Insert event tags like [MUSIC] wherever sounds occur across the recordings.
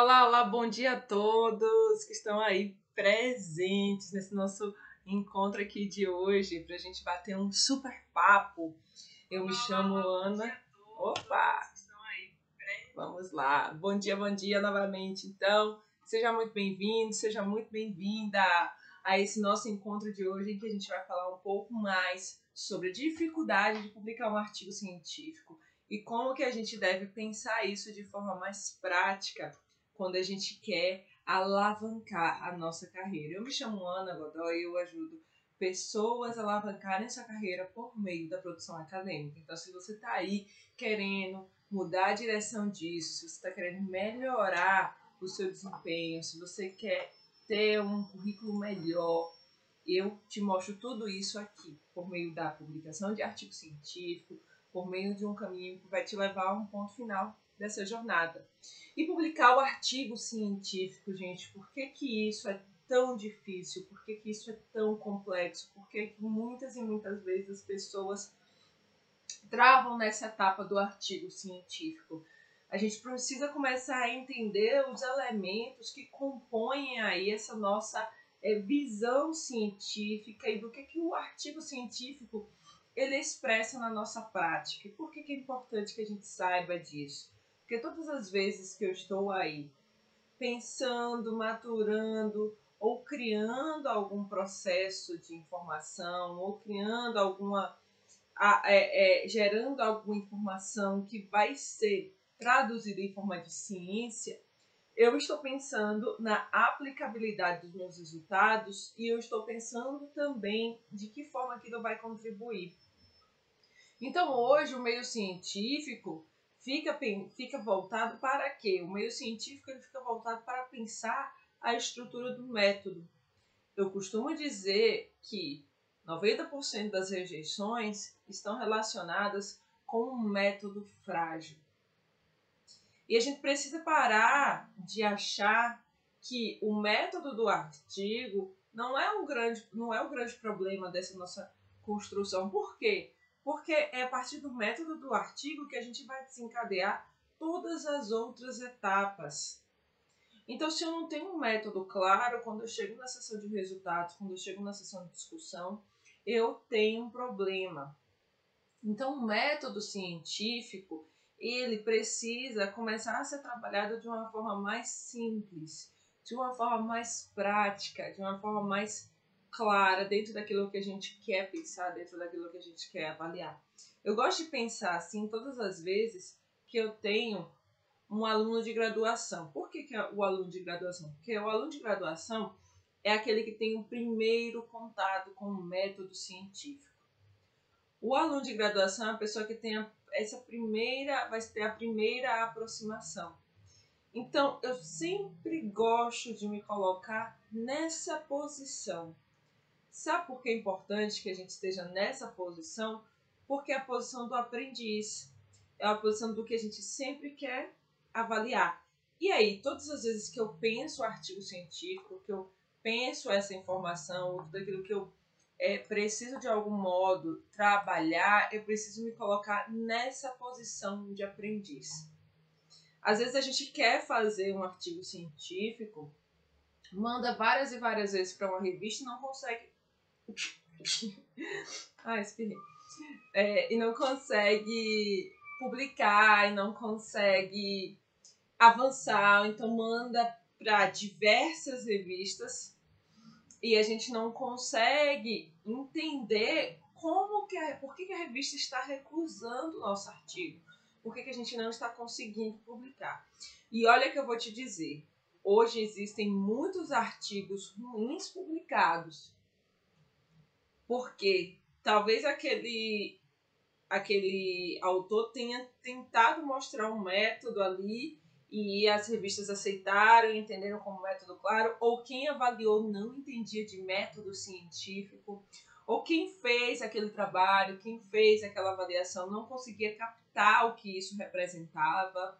Olá, olá, olá, bom dia a todos que estão aí presentes nesse nosso encontro aqui de hoje para a gente bater um super papo. Eu me chamo Ana. Opa! Vamos lá. Bom dia, bom dia novamente. Então, seja muito bem-vindo, seja muito bem-vinda a esse nosso encontro de hoje em que a gente vai falar um pouco mais sobre a dificuldade de publicar um artigo científico e como que a gente deve pensar isso de forma mais prática quando a gente quer alavancar a nossa carreira. Eu me chamo Ana Godoy e eu ajudo pessoas a alavancarem sua carreira por meio da produção acadêmica. Então, se você está aí querendo mudar a direção disso, se você está querendo melhorar o seu desempenho, se você quer ter um currículo melhor, eu te mostro tudo isso aqui, por meio da publicação de artigo científico, por meio de um caminho que vai te levar a um ponto final dessa jornada. E publicar o artigo científico, gente, por que, que isso é tão difícil? Por que, que isso é tão complexo? Por que, que muitas e muitas vezes as pessoas travam nessa etapa do artigo científico? A gente precisa começar a entender os elementos que compõem aí essa nossa é, visão científica e do que, que o artigo científico ele expressa na nossa prática. E por que, que é importante que a gente saiba disso? Porque todas as vezes que eu estou aí pensando, maturando ou criando algum processo de informação ou criando alguma é, é, gerando alguma informação que vai ser traduzida em forma de ciência, eu estou pensando na aplicabilidade dos meus resultados e eu estou pensando também de que forma aquilo vai contribuir. Então, hoje, o meio científico fica, fica voltado para quê? O meio científico ele fica voltado para pensar a estrutura do método. Eu costumo dizer que 90% das rejeições estão relacionadas com um método frágil. E a gente precisa parar de achar que o método do artigo não é um grande, não é o grande problema dessa nossa construção. Por quê? Porque é a partir do método do artigo que a gente vai desencadear todas as outras etapas. Então, se eu não tenho um método claro, quando eu chego na sessão de resultados, quando eu chego na sessão de discussão, eu tenho um problema. Então, o método científico, ele precisa começar a ser trabalhado de uma forma mais simples, de uma forma mais prática, de uma forma mais clara dentro daquilo que a gente quer pensar, dentro daquilo que a gente quer avaliar. Eu gosto de pensar assim todas as vezes que eu tenho um aluno de graduação. Por que, que é o aluno de graduação? Porque o aluno de graduação é aquele que tem o primeiro contato com o método científico. O aluno de graduação é a pessoa que tem essa primeira vai ter a primeira aproximação. Então, eu sempre gosto de me colocar nessa posição. Sabe por que é importante que a gente esteja nessa posição? Porque é a posição do aprendiz. É a posição do que a gente sempre quer avaliar. E aí, todas as vezes que eu penso o artigo científico, que eu penso essa informação, tudo aquilo que eu é, preciso de algum modo trabalhar, eu preciso me colocar nessa posição de aprendiz. Às vezes a gente quer fazer um artigo científico, manda várias e várias vezes para uma revista e não consegue. [LAUGHS] ah, espirrei. É, e não consegue publicar, e não consegue avançar, então manda para diversas revistas e a gente não consegue entender como que a, por que, que a revista está recusando o nosso artigo, por que, que a gente não está conseguindo publicar. E olha que eu vou te dizer, hoje existem muitos artigos ruins publicados, porque talvez aquele aquele autor tenha tentado mostrar um método ali e as revistas aceitaram e entenderam como método claro, ou quem avaliou não entendia de método científico, ou quem fez aquele trabalho, quem fez aquela avaliação não conseguia captar o que isso representava.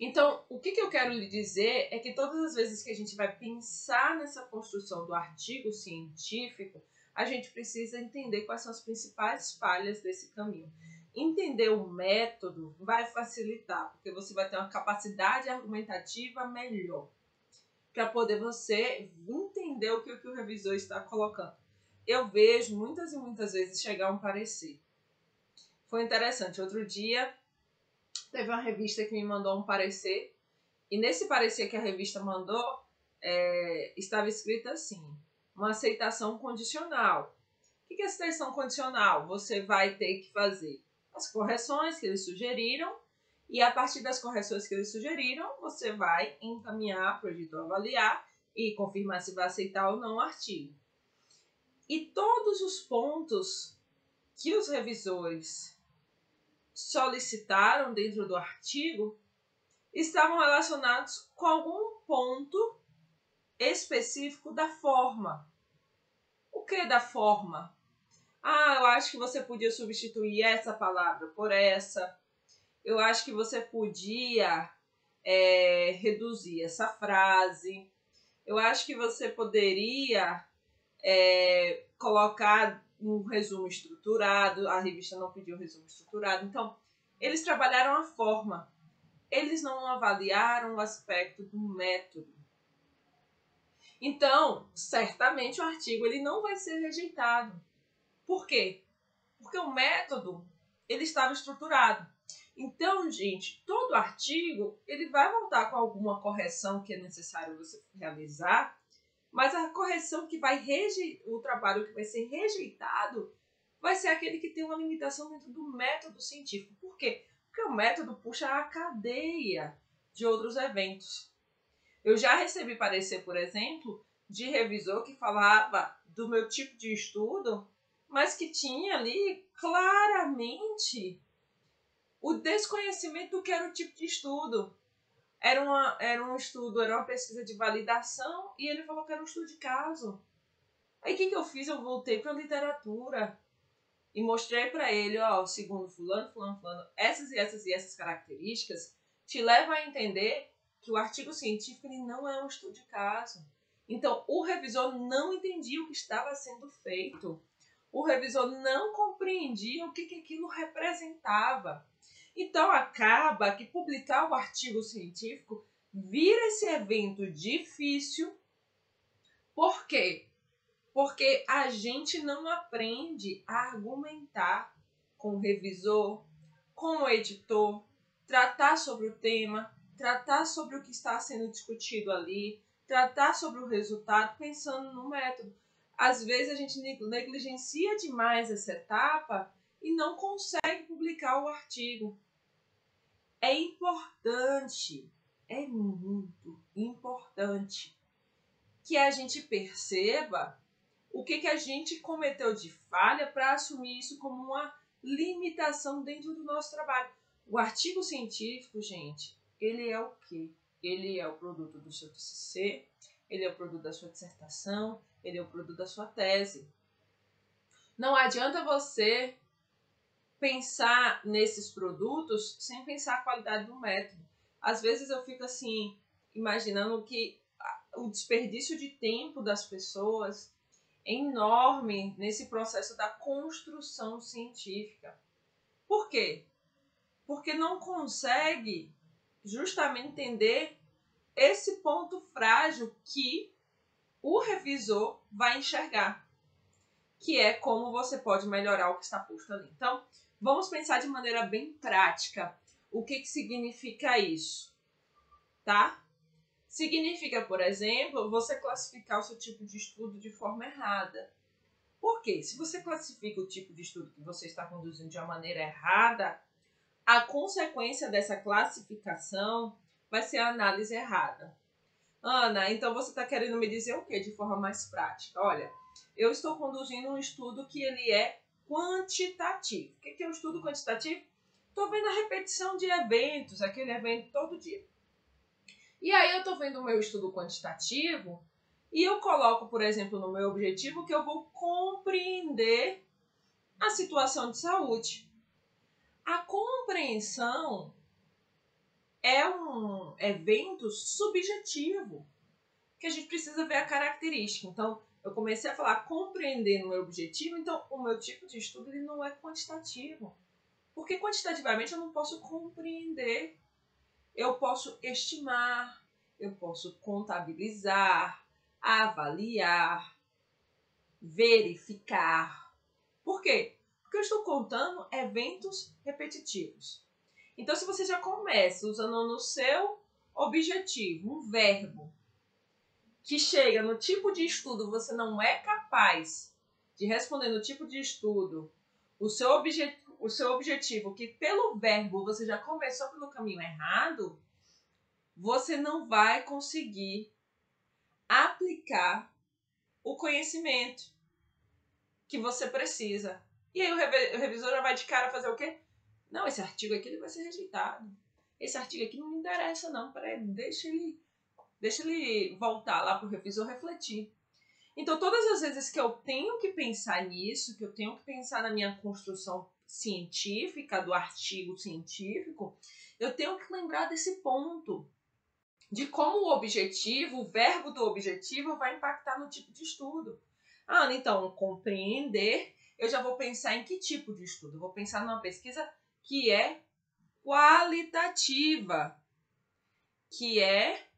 Então, o que, que eu quero lhe dizer é que todas as vezes que a gente vai pensar nessa construção do artigo científico, a gente precisa entender quais são as principais falhas desse caminho. entender o método vai facilitar, porque você vai ter uma capacidade argumentativa melhor para poder você entender o que, o que o revisor está colocando. Eu vejo muitas e muitas vezes chegar um parecer. Foi interessante. Outro dia teve uma revista que me mandou um parecer e nesse parecer que a revista mandou é, estava escrito assim: uma aceitação condicional. O que é aceitação condicional? Você vai ter que fazer as correções que eles sugeriram e a partir das correções que eles sugeriram, você vai encaminhar para o editor avaliar e confirmar se vai aceitar ou não o artigo. E todos os pontos que os revisores solicitaram dentro do artigo estavam relacionados com algum ponto específico da forma. Que da forma? Ah, eu acho que você podia substituir essa palavra por essa. Eu acho que você podia é, reduzir essa frase. Eu acho que você poderia é, colocar um resumo estruturado. A revista não pediu um resumo estruturado. Então, eles trabalharam a forma. Eles não avaliaram o aspecto do método. Então, certamente o artigo ele não vai ser rejeitado. Por quê? Porque o método ele estava estruturado. Então, gente, todo artigo ele vai voltar com alguma correção que é necessário você realizar, mas a correção que vai rejeitar, o trabalho que vai ser rejeitado vai ser aquele que tem uma limitação dentro do método científico. Por quê? Porque o método puxa a cadeia de outros eventos. Eu já recebi parecer, por exemplo, de revisor que falava do meu tipo de estudo mas que tinha ali claramente o desconhecimento do que era o tipo de estudo. Era, uma, era um estudo, era uma pesquisa de validação e ele falou que era um estudo de caso. Aí o que, que eu fiz? Eu voltei para a literatura e mostrei para ele, ó, segundo fulano, fulano, fulano, essas e essas e essas características te levam a entender que o artigo científico ele não é um estudo de caso. Então, o revisor não entendia o que estava sendo feito o revisor não compreendia o que, que aquilo representava. Então acaba que publicar o artigo científico vira esse evento difícil. Por quê? Porque a gente não aprende a argumentar com o revisor, com o editor, tratar sobre o tema, tratar sobre o que está sendo discutido ali, tratar sobre o resultado pensando no método às vezes a gente negligencia demais essa etapa e não consegue publicar o artigo. É importante, é muito importante que a gente perceba o que, que a gente cometeu de falha para assumir isso como uma limitação dentro do nosso trabalho. O artigo científico, gente, ele é o quê? Ele é o produto do seu TCC, ele é o produto da sua dissertação, ele é o produto da sua tese. Não adianta você pensar nesses produtos sem pensar a qualidade do método. Às vezes eu fico assim, imaginando que o desperdício de tempo das pessoas é enorme nesse processo da construção científica. Por quê? Porque não consegue justamente entender esse ponto frágil que o revisor vai enxergar, que é como você pode melhorar o que está posto ali. Então, vamos pensar de maneira bem prática o que, que significa isso, tá? Significa, por exemplo, você classificar o seu tipo de estudo de forma errada. Por quê? Se você classifica o tipo de estudo que você está conduzindo de uma maneira errada, a consequência dessa classificação vai ser a análise errada. Ana, então você está querendo me dizer o que de forma mais prática? Olha, eu estou conduzindo um estudo que ele é quantitativo. O que é um estudo quantitativo? Estou vendo a repetição de eventos, aquele evento todo dia. E aí eu estou vendo o meu estudo quantitativo e eu coloco, por exemplo, no meu objetivo que eu vou compreender a situação de saúde. A compreensão é um evento subjetivo que a gente precisa ver a característica. Então, eu comecei a falar compreendendo o meu objetivo, então o meu tipo de estudo ele não é quantitativo. Porque quantitativamente eu não posso compreender, eu posso estimar, eu posso contabilizar, avaliar, verificar. Por quê? Porque eu estou contando eventos repetitivos. Então, se você já começa usando no seu objetivo um verbo que chega no tipo de estudo, você não é capaz de responder no tipo de estudo o seu, obje o seu objetivo, que pelo verbo você já começou pelo caminho errado, você não vai conseguir aplicar o conhecimento que você precisa. E aí o revisor já vai de cara fazer o quê? Não, esse artigo aqui ele vai ser rejeitado. Esse artigo aqui não me interessa, não. Peraí, deixa ele, deixa ele voltar lá para o revisor refletir. Então, todas as vezes que eu tenho que pensar nisso, que eu tenho que pensar na minha construção científica, do artigo científico, eu tenho que lembrar desse ponto. De como o objetivo, o verbo do objetivo, vai impactar no tipo de estudo. Ah, então, compreender, eu já vou pensar em que tipo de estudo? Eu vou pensar numa pesquisa que é qualitativa, que é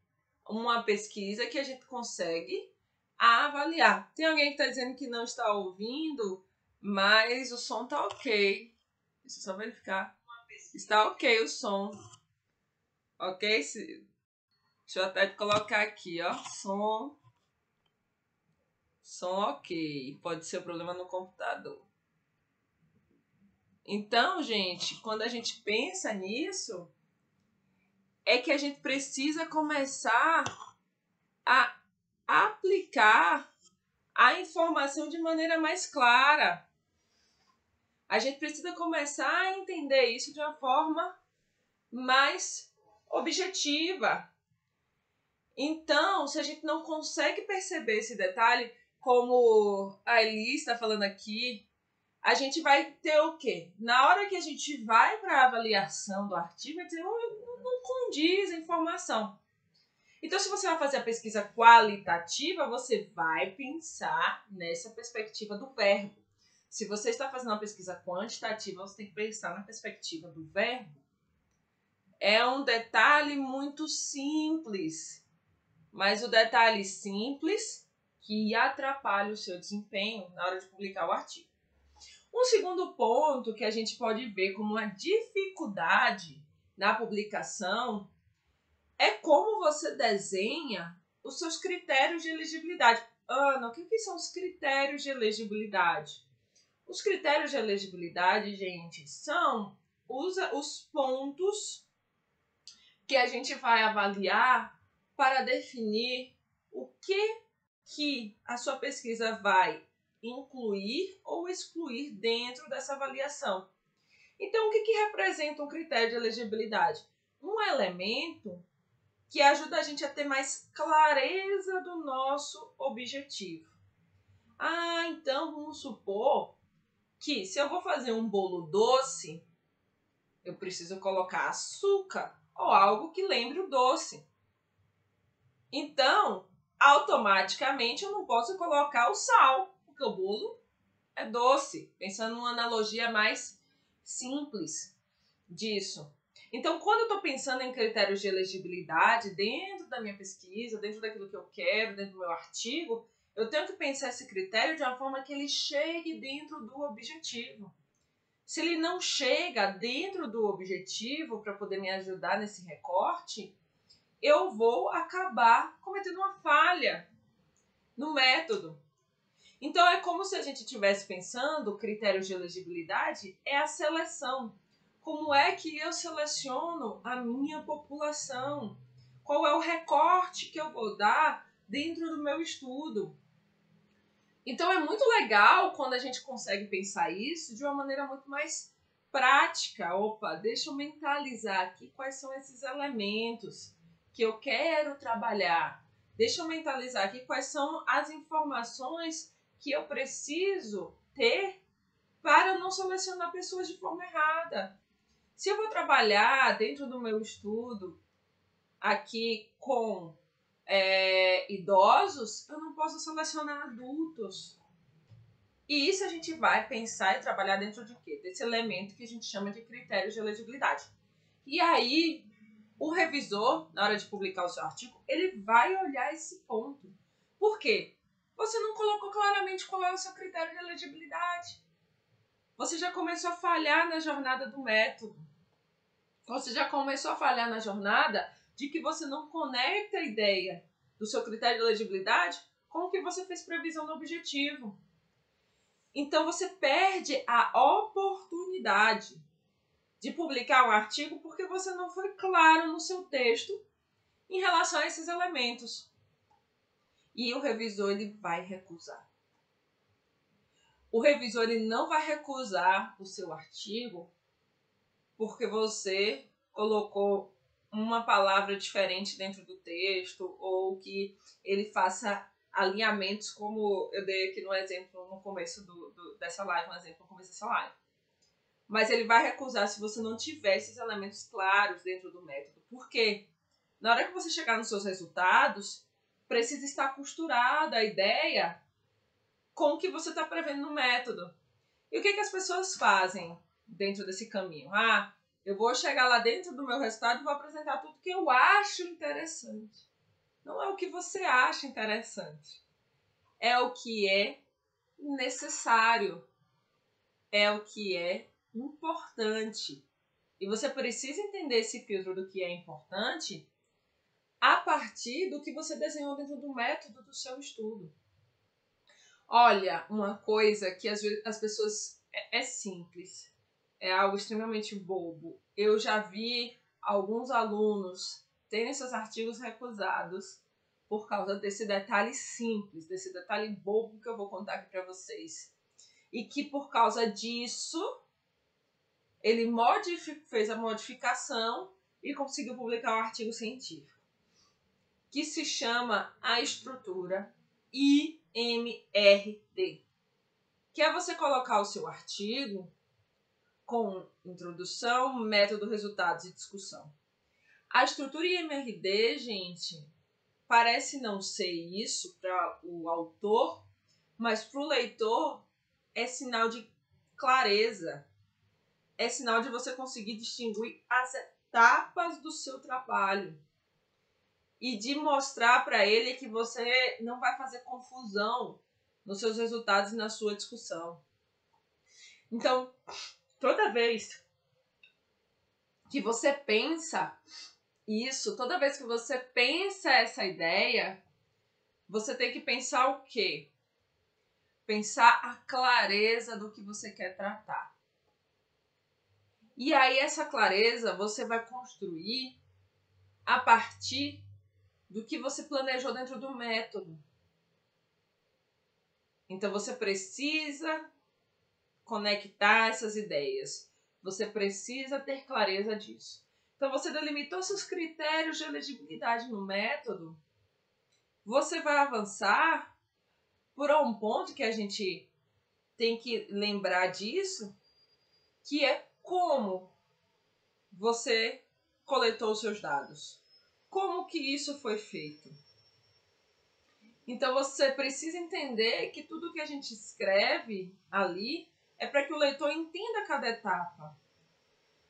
uma pesquisa que a gente consegue avaliar. Tem alguém que está dizendo que não está ouvindo, mas o som tá ok. Deixa eu só verificar. Está ok o som. Ok? Deixa eu até colocar aqui, ó. Som. Som ok. Pode ser um problema no computador. Então, gente, quando a gente pensa nisso, é que a gente precisa começar a aplicar a informação de maneira mais clara. A gente precisa começar a entender isso de uma forma mais objetiva. Então, se a gente não consegue perceber esse detalhe, como a Eli está falando aqui, a gente vai ter o quê? Na hora que a gente vai para a avaliação do artigo, vai dizer, oh, não condiz a informação. Então, se você vai fazer a pesquisa qualitativa, você vai pensar nessa perspectiva do verbo. Se você está fazendo uma pesquisa quantitativa, você tem que pensar na perspectiva do verbo. É um detalhe muito simples, mas o detalhe simples que atrapalha o seu desempenho na hora de publicar o artigo. Um segundo ponto que a gente pode ver como uma dificuldade na publicação é como você desenha os seus critérios de elegibilidade. Ana, o que, que são os critérios de elegibilidade? Os critérios de elegibilidade, gente, são os, os pontos que a gente vai avaliar para definir o que que a sua pesquisa vai incluir ou excluir dentro dessa avaliação. Então, o que, que representa um critério de elegibilidade? Um elemento que ajuda a gente a ter mais clareza do nosso objetivo. Ah, então vamos supor que se eu vou fazer um bolo doce, eu preciso colocar açúcar ou algo que lembre o doce. Então, automaticamente eu não posso colocar o sal porque o bolo é doce. Pensando numa analogia mais simples disso. Então, quando eu estou pensando em critérios de elegibilidade dentro da minha pesquisa, dentro daquilo que eu quero, dentro do meu artigo, eu tenho que pensar esse critério de uma forma que ele chegue dentro do objetivo. Se ele não chega dentro do objetivo para poder me ajudar nesse recorte, eu vou acabar cometendo uma falha no método. Então é como se a gente estivesse pensando, critérios de elegibilidade é a seleção. Como é que eu seleciono a minha população? Qual é o recorte que eu vou dar dentro do meu estudo? Então é muito legal quando a gente consegue pensar isso de uma maneira muito mais prática. Opa, deixa eu mentalizar aqui quais são esses elementos que eu quero trabalhar. Deixa eu mentalizar aqui quais são as informações que eu preciso ter para não selecionar pessoas de forma errada. Se eu vou trabalhar dentro do meu estudo aqui com é, idosos, eu não posso selecionar adultos. E isso a gente vai pensar e trabalhar dentro de quê? Desse elemento que a gente chama de critério de elegibilidade. E aí, o revisor, na hora de publicar o seu artigo, ele vai olhar esse ponto. Por quê? Você não colocou claramente qual é o seu critério de elegibilidade. Você já começou a falhar na jornada do método. Você já começou a falhar na jornada de que você não conecta a ideia do seu critério de elegibilidade com o que você fez previsão no objetivo. Então você perde a oportunidade de publicar um artigo porque você não foi claro no seu texto em relação a esses elementos. E o revisor ele vai recusar. O revisor ele não vai recusar o seu artigo porque você colocou uma palavra diferente dentro do texto ou que ele faça alinhamentos como eu dei aqui no exemplo no começo do, do, dessa live, um exemplo no começo dessa live. Mas ele vai recusar se você não tiver esses elementos claros dentro do método. Por quê? Na hora que você chegar nos seus resultados, precisa estar costurada a ideia com o que você está prevendo no método. E o que, que as pessoas fazem dentro desse caminho? Ah, eu vou chegar lá dentro do meu resultado e vou apresentar tudo que eu acho interessante. Não é o que você acha interessante. É o que é necessário. É o que é importante. E você precisa entender esse filtro do que é importante a partir do que você desenhou dentro do método do seu estudo. Olha, uma coisa que às vezes as pessoas é, é simples, é algo extremamente bobo. Eu já vi alguns alunos terem seus artigos recusados por causa desse detalhe simples, desse detalhe bobo que eu vou contar aqui para vocês. E que por causa disso, ele fez a modificação e conseguiu publicar um artigo científico, que se chama a estrutura IMRD, que é você colocar o seu artigo com introdução, método, resultados e discussão. A estrutura IMRD, gente, parece não ser isso para o autor, mas para o leitor é sinal de clareza, é sinal de você conseguir distinguir as etapas do seu trabalho e de mostrar para ele que você não vai fazer confusão nos seus resultados e na sua discussão. Então, toda vez que você pensa isso, toda vez que você pensa essa ideia, você tem que pensar o quê? Pensar a clareza do que você quer tratar. E aí, essa clareza você vai construir a partir do que você planejou dentro do método. Então, você precisa conectar essas ideias. Você precisa ter clareza disso. Então, você delimitou seus critérios de elegibilidade no método. Você vai avançar por um ponto que a gente tem que lembrar disso, que é como você coletou seus dados. Como que isso foi feito? Então você precisa entender que tudo que a gente escreve ali é para que o leitor entenda cada etapa.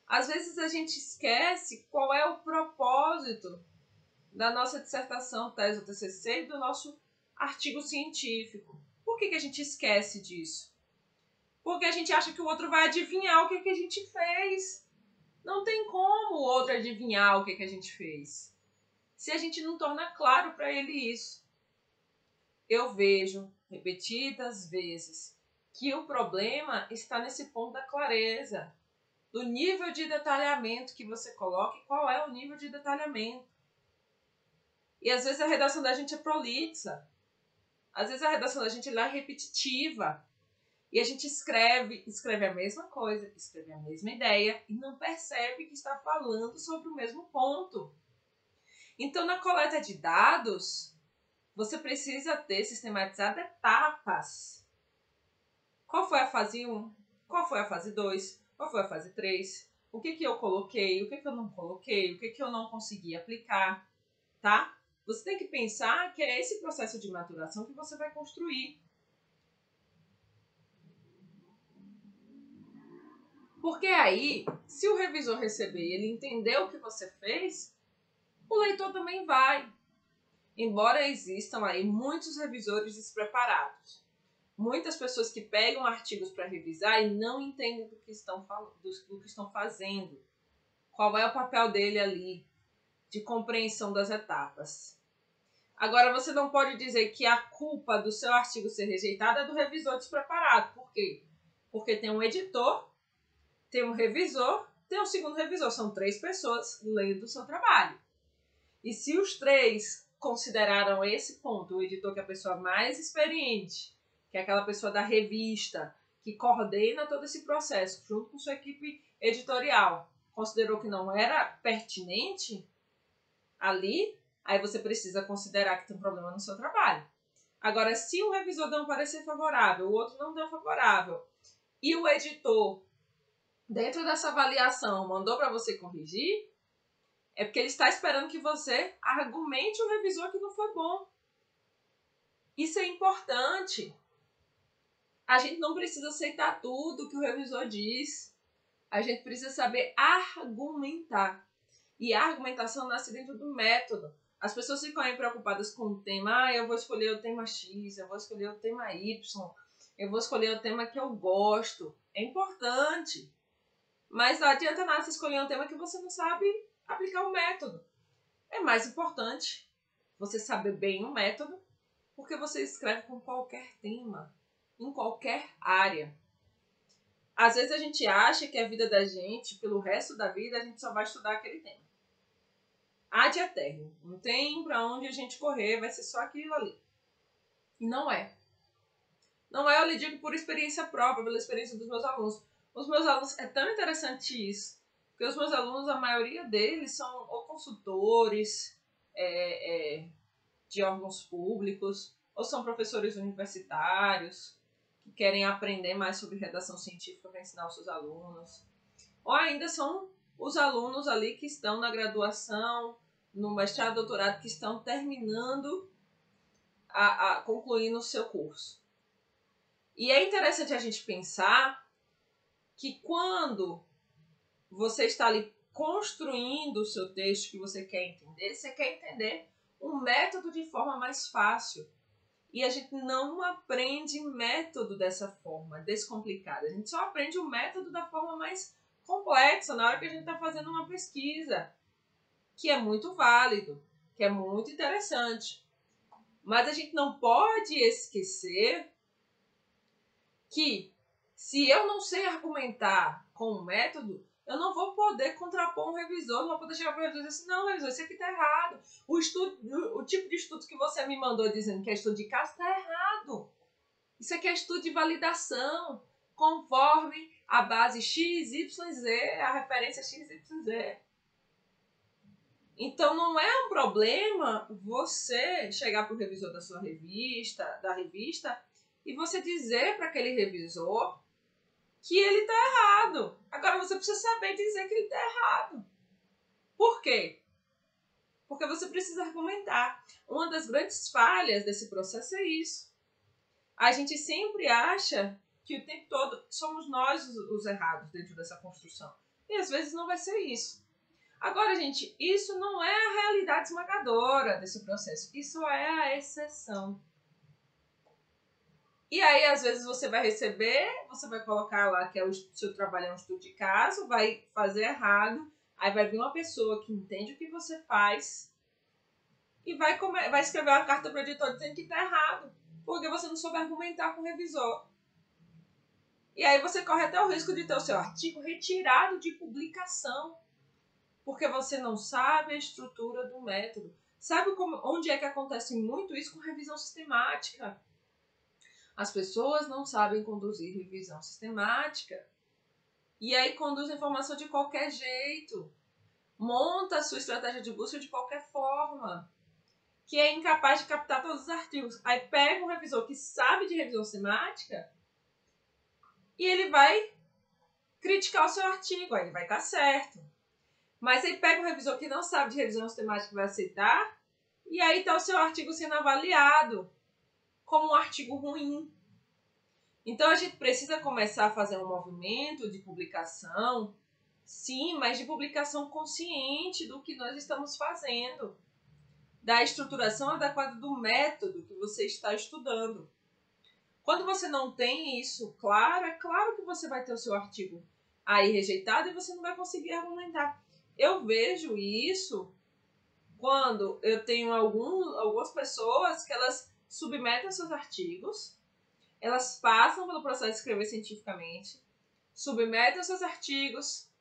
Às vezes a gente esquece qual é o propósito da nossa dissertação, tese ou TCC e do nosso artigo científico. Por que, que a gente esquece disso? Porque a gente acha que o outro vai adivinhar o que, que a gente fez. Não tem como o outro adivinhar o que, que a gente fez. Se a gente não torna claro para ele isso. Eu vejo repetidas vezes que o problema está nesse ponto da clareza do nível de detalhamento que você coloca e qual é o nível de detalhamento. E às vezes a redação da gente é prolixa. Às vezes a redação da gente é repetitiva. E a gente escreve, escreve a mesma coisa, escreve a mesma ideia e não percebe que está falando sobre o mesmo ponto. Então, na coleta de dados, você precisa ter sistematizado etapas. Qual foi a fase 1? Qual foi a fase 2? Qual foi a fase 3? O que, que eu coloquei? O que, que eu não coloquei? O que, que eu não consegui aplicar? Tá? Você tem que pensar que é esse processo de maturação que você vai construir. Porque aí, se o revisor receber e ele entender o que você fez, o leitor também vai. Embora existam aí muitos revisores despreparados, muitas pessoas que pegam artigos para revisar e não entendem do que, estão, do que estão fazendo, qual é o papel dele ali, de compreensão das etapas. Agora, você não pode dizer que a culpa do seu artigo ser rejeitado é do revisor despreparado. Por quê? Porque tem um editor, tem um revisor, tem um segundo revisor. São três pessoas lendo o seu trabalho. E se os três consideraram esse ponto, o editor que é a pessoa mais experiente, que é aquela pessoa da revista, que coordena todo esse processo junto com sua equipe editorial, considerou que não era pertinente ali, aí você precisa considerar que tem um problema no seu trabalho. Agora, se o revisor deu um parecer favorável, o outro não deu favorável, e o editor, dentro dessa avaliação, mandou para você corrigir, é porque ele está esperando que você argumente o revisor que não foi bom. Isso é importante. A gente não precisa aceitar tudo que o revisor diz. A gente precisa saber argumentar. E a argumentação nasce dentro do método. As pessoas ficam aí preocupadas com o tema. Ah, eu vou escolher o tema X, eu vou escolher o tema Y, eu vou escolher o tema que eu gosto. É importante. Mas não adianta nada você escolher um tema que você não sabe aplicar o método. É mais importante você saber bem o método, porque você escreve com qualquer tema, em qualquer área. Às vezes a gente acha que a vida da gente, pelo resto da vida, a gente só vai estudar aquele tema. Ad eterno. Não tem para onde a gente correr, vai ser só aquilo ali. E não é. Não é, eu lhe digo por experiência própria, pela experiência dos meus alunos. Os meus alunos, é tão interessante isso, porque os meus alunos, a maioria deles são ou consultores é, é, de órgãos públicos, ou são professores universitários que querem aprender mais sobre redação científica para ensinar os seus alunos, ou ainda são os alunos ali que estão na graduação, no mestrado, doutorado, que estão terminando a, a concluindo o seu curso. E é interessante a gente pensar que quando você está ali construindo o seu texto que você quer entender, você quer entender um método de forma mais fácil. E a gente não aprende método dessa forma descomplicada. A gente só aprende o método da forma mais complexa na hora que a gente está fazendo uma pesquisa, que é muito válido, que é muito interessante. Mas a gente não pode esquecer que se eu não sei argumentar com o método, eu não vou poder contrapor um revisor, não vou poder chegar para o revisor e dizer assim, não, revisor, isso aqui está errado. O, estudo, o tipo de estudo que você me mandou dizendo que é estudo de caso está errado. Isso aqui é estudo de validação, conforme a base X, Y, Z, a referência X, Y, Z. Então não é um problema você chegar para o revisor da sua revista, da revista, e você dizer para aquele revisor que ele está errado. Agora você precisa saber dizer que ele está errado. Por quê? Porque você precisa argumentar. Uma das grandes falhas desse processo é isso. A gente sempre acha que o tempo todo somos nós os, os errados dentro dessa construção. E às vezes não vai ser isso. Agora, gente, isso não é a realidade esmagadora desse processo. Isso é a exceção. E aí, às vezes, você vai receber, você vai colocar lá que é o seu trabalho é um estudo de caso, vai fazer errado, aí vai vir uma pessoa que entende o que você faz e vai, vai escrever uma carta para o editor dizendo que está errado, porque você não soube argumentar com o revisor. E aí você corre até o risco de ter o seu artigo retirado de publicação, porque você não sabe a estrutura do método. Sabe como, onde é que acontece muito isso com revisão sistemática? As pessoas não sabem conduzir revisão sistemática. E aí conduz a informação de qualquer jeito. Monta a sua estratégia de busca de qualquer forma. Que é incapaz de captar todos os artigos. Aí pega um revisor que sabe de revisão sistemática e ele vai criticar o seu artigo. Aí vai estar certo. Mas aí pega um revisor que não sabe de revisão sistemática e vai aceitar. E aí está o seu artigo sendo avaliado como um artigo ruim. Então a gente precisa começar a fazer um movimento de publicação, sim, mas de publicação consciente do que nós estamos fazendo, da estruturação adequada do método que você está estudando. Quando você não tem isso claro, é claro que você vai ter o seu artigo aí rejeitado e você não vai conseguir argumentar. Eu vejo isso quando eu tenho algum, algumas pessoas que elas submetem seus artigos, elas passam pelo processo de escrever cientificamente, submetem seus artigos,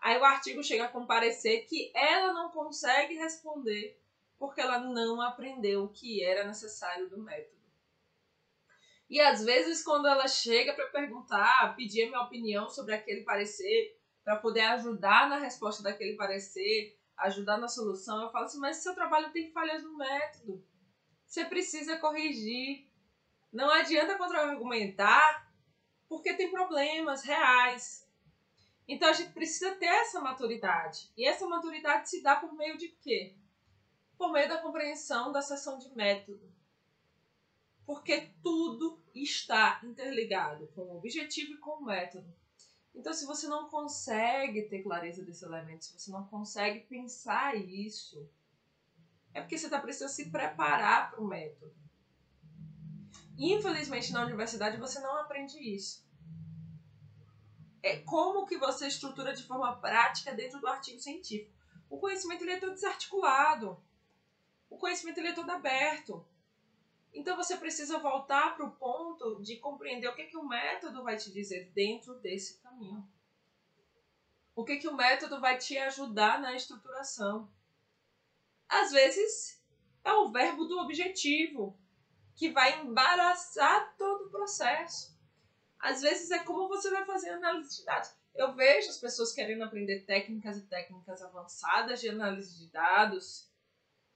aí o artigo chega a comparecer que ela não consegue responder porque ela não aprendeu o que era necessário do método. E às vezes, quando ela chega para perguntar, pedir a minha opinião sobre aquele parecer, para poder ajudar na resposta daquele parecer, ajudar na solução, eu falo assim: mas seu trabalho tem falhas no método. Você precisa corrigir. Não adianta contra-argumentar, porque tem problemas reais. Então a gente precisa ter essa maturidade. E essa maturidade se dá por meio de quê? Por meio da compreensão da sessão de método porque tudo está interligado com o objetivo e com o método. Então, se você não consegue ter clareza desse elemento, se você não consegue pensar isso, é porque você está precisando se preparar para o método. Infelizmente, na universidade você não aprende isso. É como que você estrutura de forma prática dentro do artigo científico. O conhecimento ele é todo desarticulado. O conhecimento ele é todo aberto. Então você precisa voltar para o ponto de compreender o que, que o método vai te dizer dentro desse caminho. O que, que o método vai te ajudar na estruturação. Às vezes é o verbo do objetivo que vai embaraçar todo o processo. Às vezes é como você vai fazer análise de dados. Eu vejo as pessoas querendo aprender técnicas e técnicas avançadas de análise de dados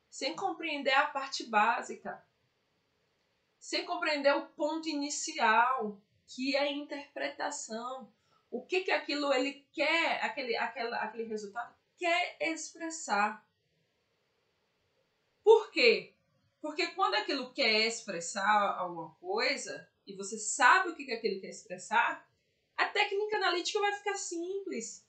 sem compreender a parte básica sem compreender o ponto inicial, que é a interpretação. O que que aquilo ele quer, aquele, aquela, aquele resultado quer expressar. Por quê? Porque quando aquilo quer expressar alguma coisa, e você sabe o que, que aquilo quer expressar, a técnica analítica vai ficar simples.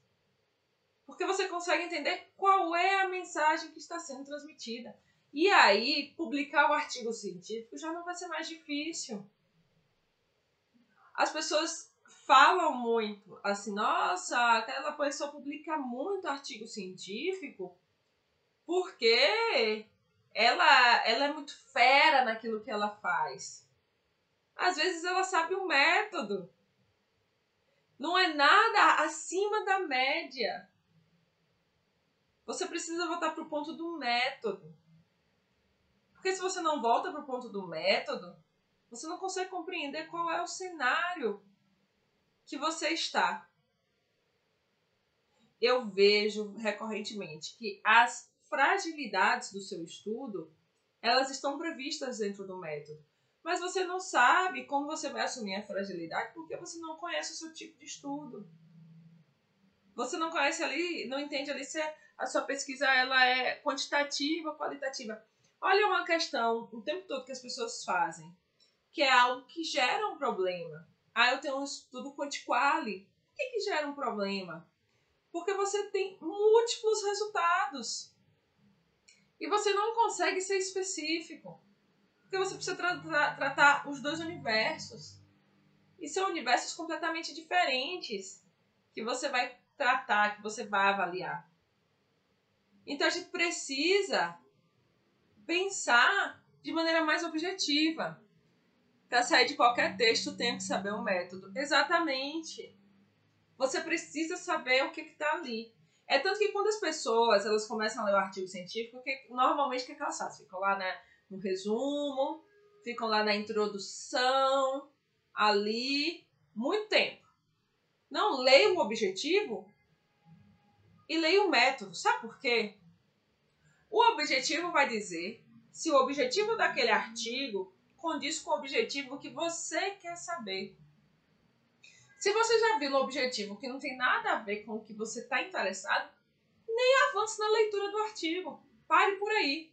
Porque você consegue entender qual é a mensagem que está sendo transmitida. E aí, publicar o artigo científico já não vai ser mais difícil. As pessoas falam muito assim, nossa, aquela pessoa publica muito artigo científico porque ela, ela é muito fera naquilo que ela faz. Às vezes ela sabe o método. Não é nada acima da média. Você precisa voltar para o ponto do método. Porque se você não volta para o ponto do método, você não consegue compreender qual é o cenário que você está. Eu vejo recorrentemente que as fragilidades do seu estudo, elas estão previstas dentro do método. Mas você não sabe como você vai assumir a fragilidade porque você não conhece o seu tipo de estudo. Você não conhece ali, não entende ali se a sua pesquisa ela é quantitativa qualitativa. Olha uma questão o tempo todo que as pessoas fazem, que é algo que gera um problema. Ah, eu tenho um estudo quantiquali. Por que, que gera um problema? Porque você tem múltiplos resultados. E você não consegue ser específico. Porque você precisa tra tra tratar os dois universos. E são universos completamente diferentes que você vai tratar, que você vai avaliar. Então a gente precisa pensar de maneira mais objetiva. Para sair de qualquer texto, tem que saber o método. Exatamente. Você precisa saber o que está ali. É tanto que quando as pessoas elas começam a ler o artigo científico, que normalmente o que, é que elas fazem? Ficam lá né, no resumo, ficam lá na introdução, ali, muito tempo. Não leio o objetivo e leio o método. Sabe por quê? O objetivo vai dizer se o objetivo daquele artigo condiz com o objetivo que você quer saber. Se você já viu um objetivo que não tem nada a ver com o que você está interessado, nem avance na leitura do artigo. Pare por aí.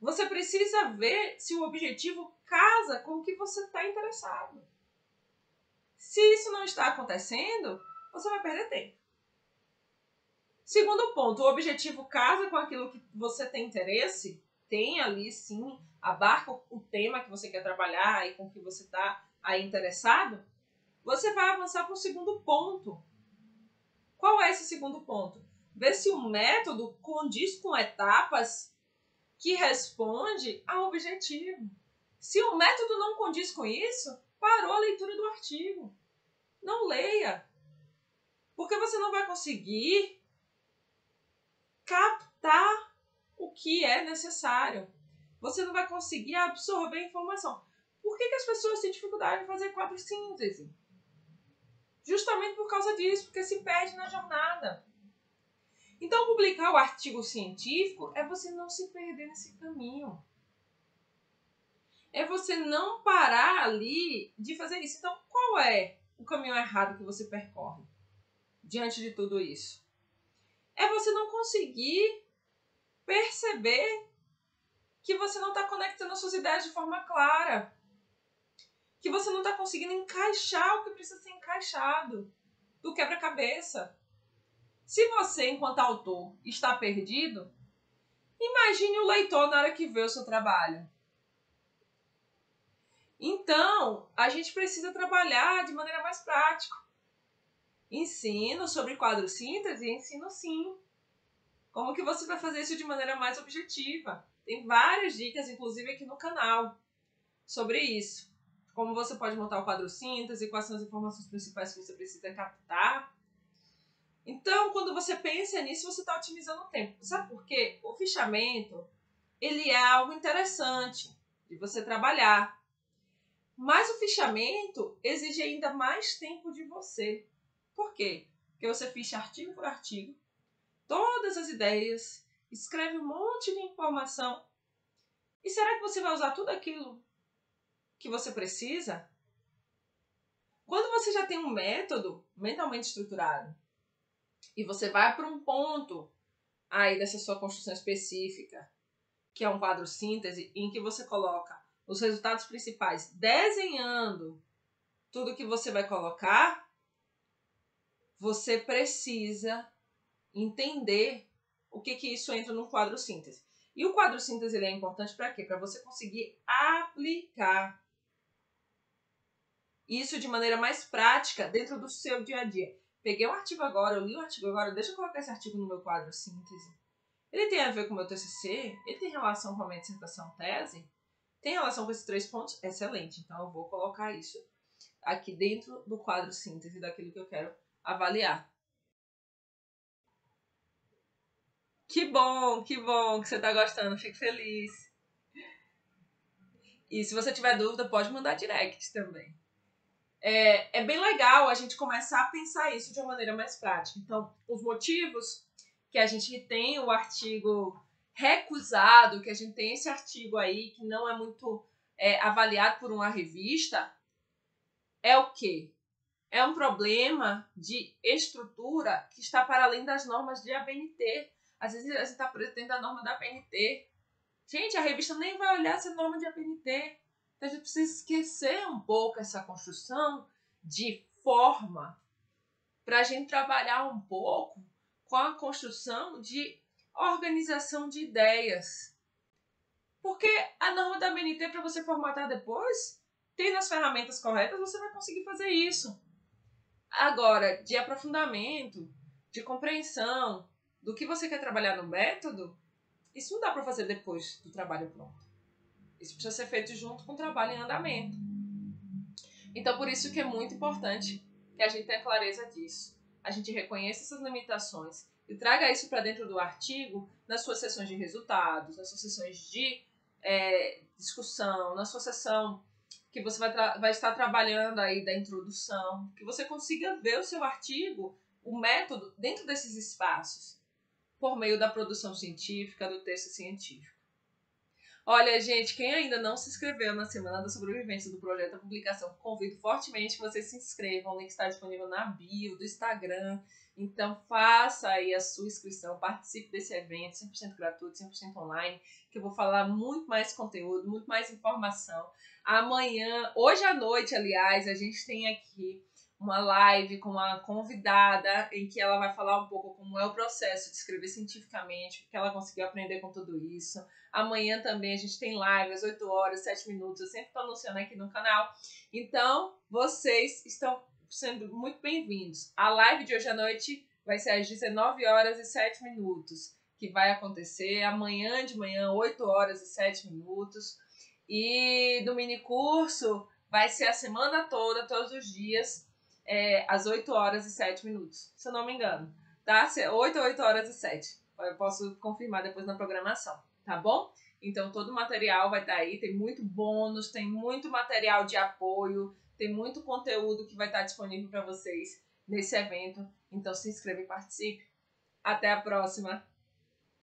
Você precisa ver se o objetivo casa com o que você está interessado. Se isso não está acontecendo, você vai perder tempo. Segundo ponto, o objetivo casa com aquilo que você tem interesse, tem ali sim, abarca o tema que você quer trabalhar e com o que você está interessado, você vai avançar para o segundo ponto. Qual é esse segundo ponto? Ver se o método condiz com etapas que responde ao objetivo. Se o método não condiz com isso, parou a leitura do artigo. Não leia. Porque você não vai conseguir captar o que é necessário. Você não vai conseguir absorver a informação. Por que, que as pessoas têm dificuldade em fazer quadro síntese? Justamente por causa disso, porque se perde na jornada. Então, publicar o artigo científico é você não se perder nesse caminho. É você não parar ali de fazer isso. Então, qual é o caminho errado que você percorre diante de tudo isso? É você não conseguir perceber que você não está conectando as suas ideias de forma clara. Que você não está conseguindo encaixar o que precisa ser encaixado do quebra-cabeça. Se você, enquanto autor, está perdido, imagine o leitor na hora que vê o seu trabalho. Então, a gente precisa trabalhar de maneira mais prática. Ensino sobre quadro síntese, ensino sim. Como que você vai fazer isso de maneira mais objetiva? Tem várias dicas, inclusive aqui no canal, sobre isso. Como você pode montar o quadro síntese, quais são as informações principais que você precisa captar então, quando você pensa nisso, você está otimizando o tempo. Sabe por quê? O fichamento, ele é algo interessante de você trabalhar. Mas o fichamento exige ainda mais tempo de você. Por quê? Porque você ficha artigo por artigo, todas as ideias, escreve um monte de informação. E será que você vai usar tudo aquilo que você precisa? Quando você já tem um método mentalmente estruturado, e você vai para um ponto aí dessa sua construção específica, que é um quadro síntese, em que você coloca os resultados principais desenhando tudo que você vai colocar, você precisa entender o que, que isso entra no quadro síntese. E o quadro síntese ele é importante para quê? Para você conseguir aplicar isso de maneira mais prática dentro do seu dia a dia peguei um artigo agora, eu li o um artigo agora, deixa eu colocar esse artigo no meu quadro síntese. Ele tem a ver com o meu TCC? Ele tem relação com a minha dissertação tese? Tem relação com esses três pontos? Excelente. Então eu vou colocar isso aqui dentro do quadro síntese daquilo que eu quero avaliar. Que bom, que bom que você está gostando, fico feliz. E se você tiver dúvida, pode mandar direct também é, é bem legal a gente começar a pensar isso de uma maneira mais prática. Então, os motivos que a gente tem o artigo recusado, que a gente tem esse artigo aí que não é muito é, avaliado por uma revista, é o quê? É um problema de estrutura que está para além das normas de ABNT. Às vezes a gente está pretendendo a norma da ABNT. Gente, a revista nem vai olhar essa norma de ABNT. Então a gente precisa esquecer um pouco essa construção de forma para a gente trabalhar um pouco com a construção de organização de ideias. Porque a norma da BNT, para você formatar depois, tendo as ferramentas corretas, você vai conseguir fazer isso. Agora, de aprofundamento, de compreensão do que você quer trabalhar no método, isso não dá para fazer depois do trabalho pronto. Isso precisa ser feito junto com o trabalho em andamento. Então, por isso que é muito importante que a gente tenha clareza disso. A gente reconheça essas limitações e traga isso para dentro do artigo nas suas sessões de resultados, nas suas sessões de é, discussão, na sua sessão que você vai, vai estar trabalhando aí da introdução, que você consiga ver o seu artigo, o método dentro desses espaços, por meio da produção científica, do texto científico. Olha, gente, quem ainda não se inscreveu na Semana da Sobrevivência do Projeto da Publicação, convido fortemente que vocês se inscrevam. O link está disponível na bio do Instagram. Então, faça aí a sua inscrição, participe desse evento 100% gratuito, 100% online, que eu vou falar muito mais conteúdo, muito mais informação. Amanhã, hoje à noite, aliás, a gente tem aqui uma live com uma convidada em que ela vai falar um pouco como é o processo de escrever cientificamente, o que ela conseguiu aprender com tudo isso. Amanhã também a gente tem live às 8 horas, 7 minutos, eu sempre estou anunciando aqui no canal. Então, vocês estão sendo muito bem-vindos. A live de hoje à noite vai ser às 19 horas e 7 minutos, que vai acontecer amanhã de manhã, 8 horas e 7 minutos. E do mini curso vai ser a semana toda, todos os dias, é, às 8 horas e 7 minutos, se eu não me engano. Tá? 8 8 horas e 7. Eu posso confirmar depois na programação, tá bom? Então todo o material vai estar tá aí, tem muito bônus, tem muito material de apoio, tem muito conteúdo que vai estar tá disponível para vocês nesse evento. Então se inscreva e participe. Até a próxima!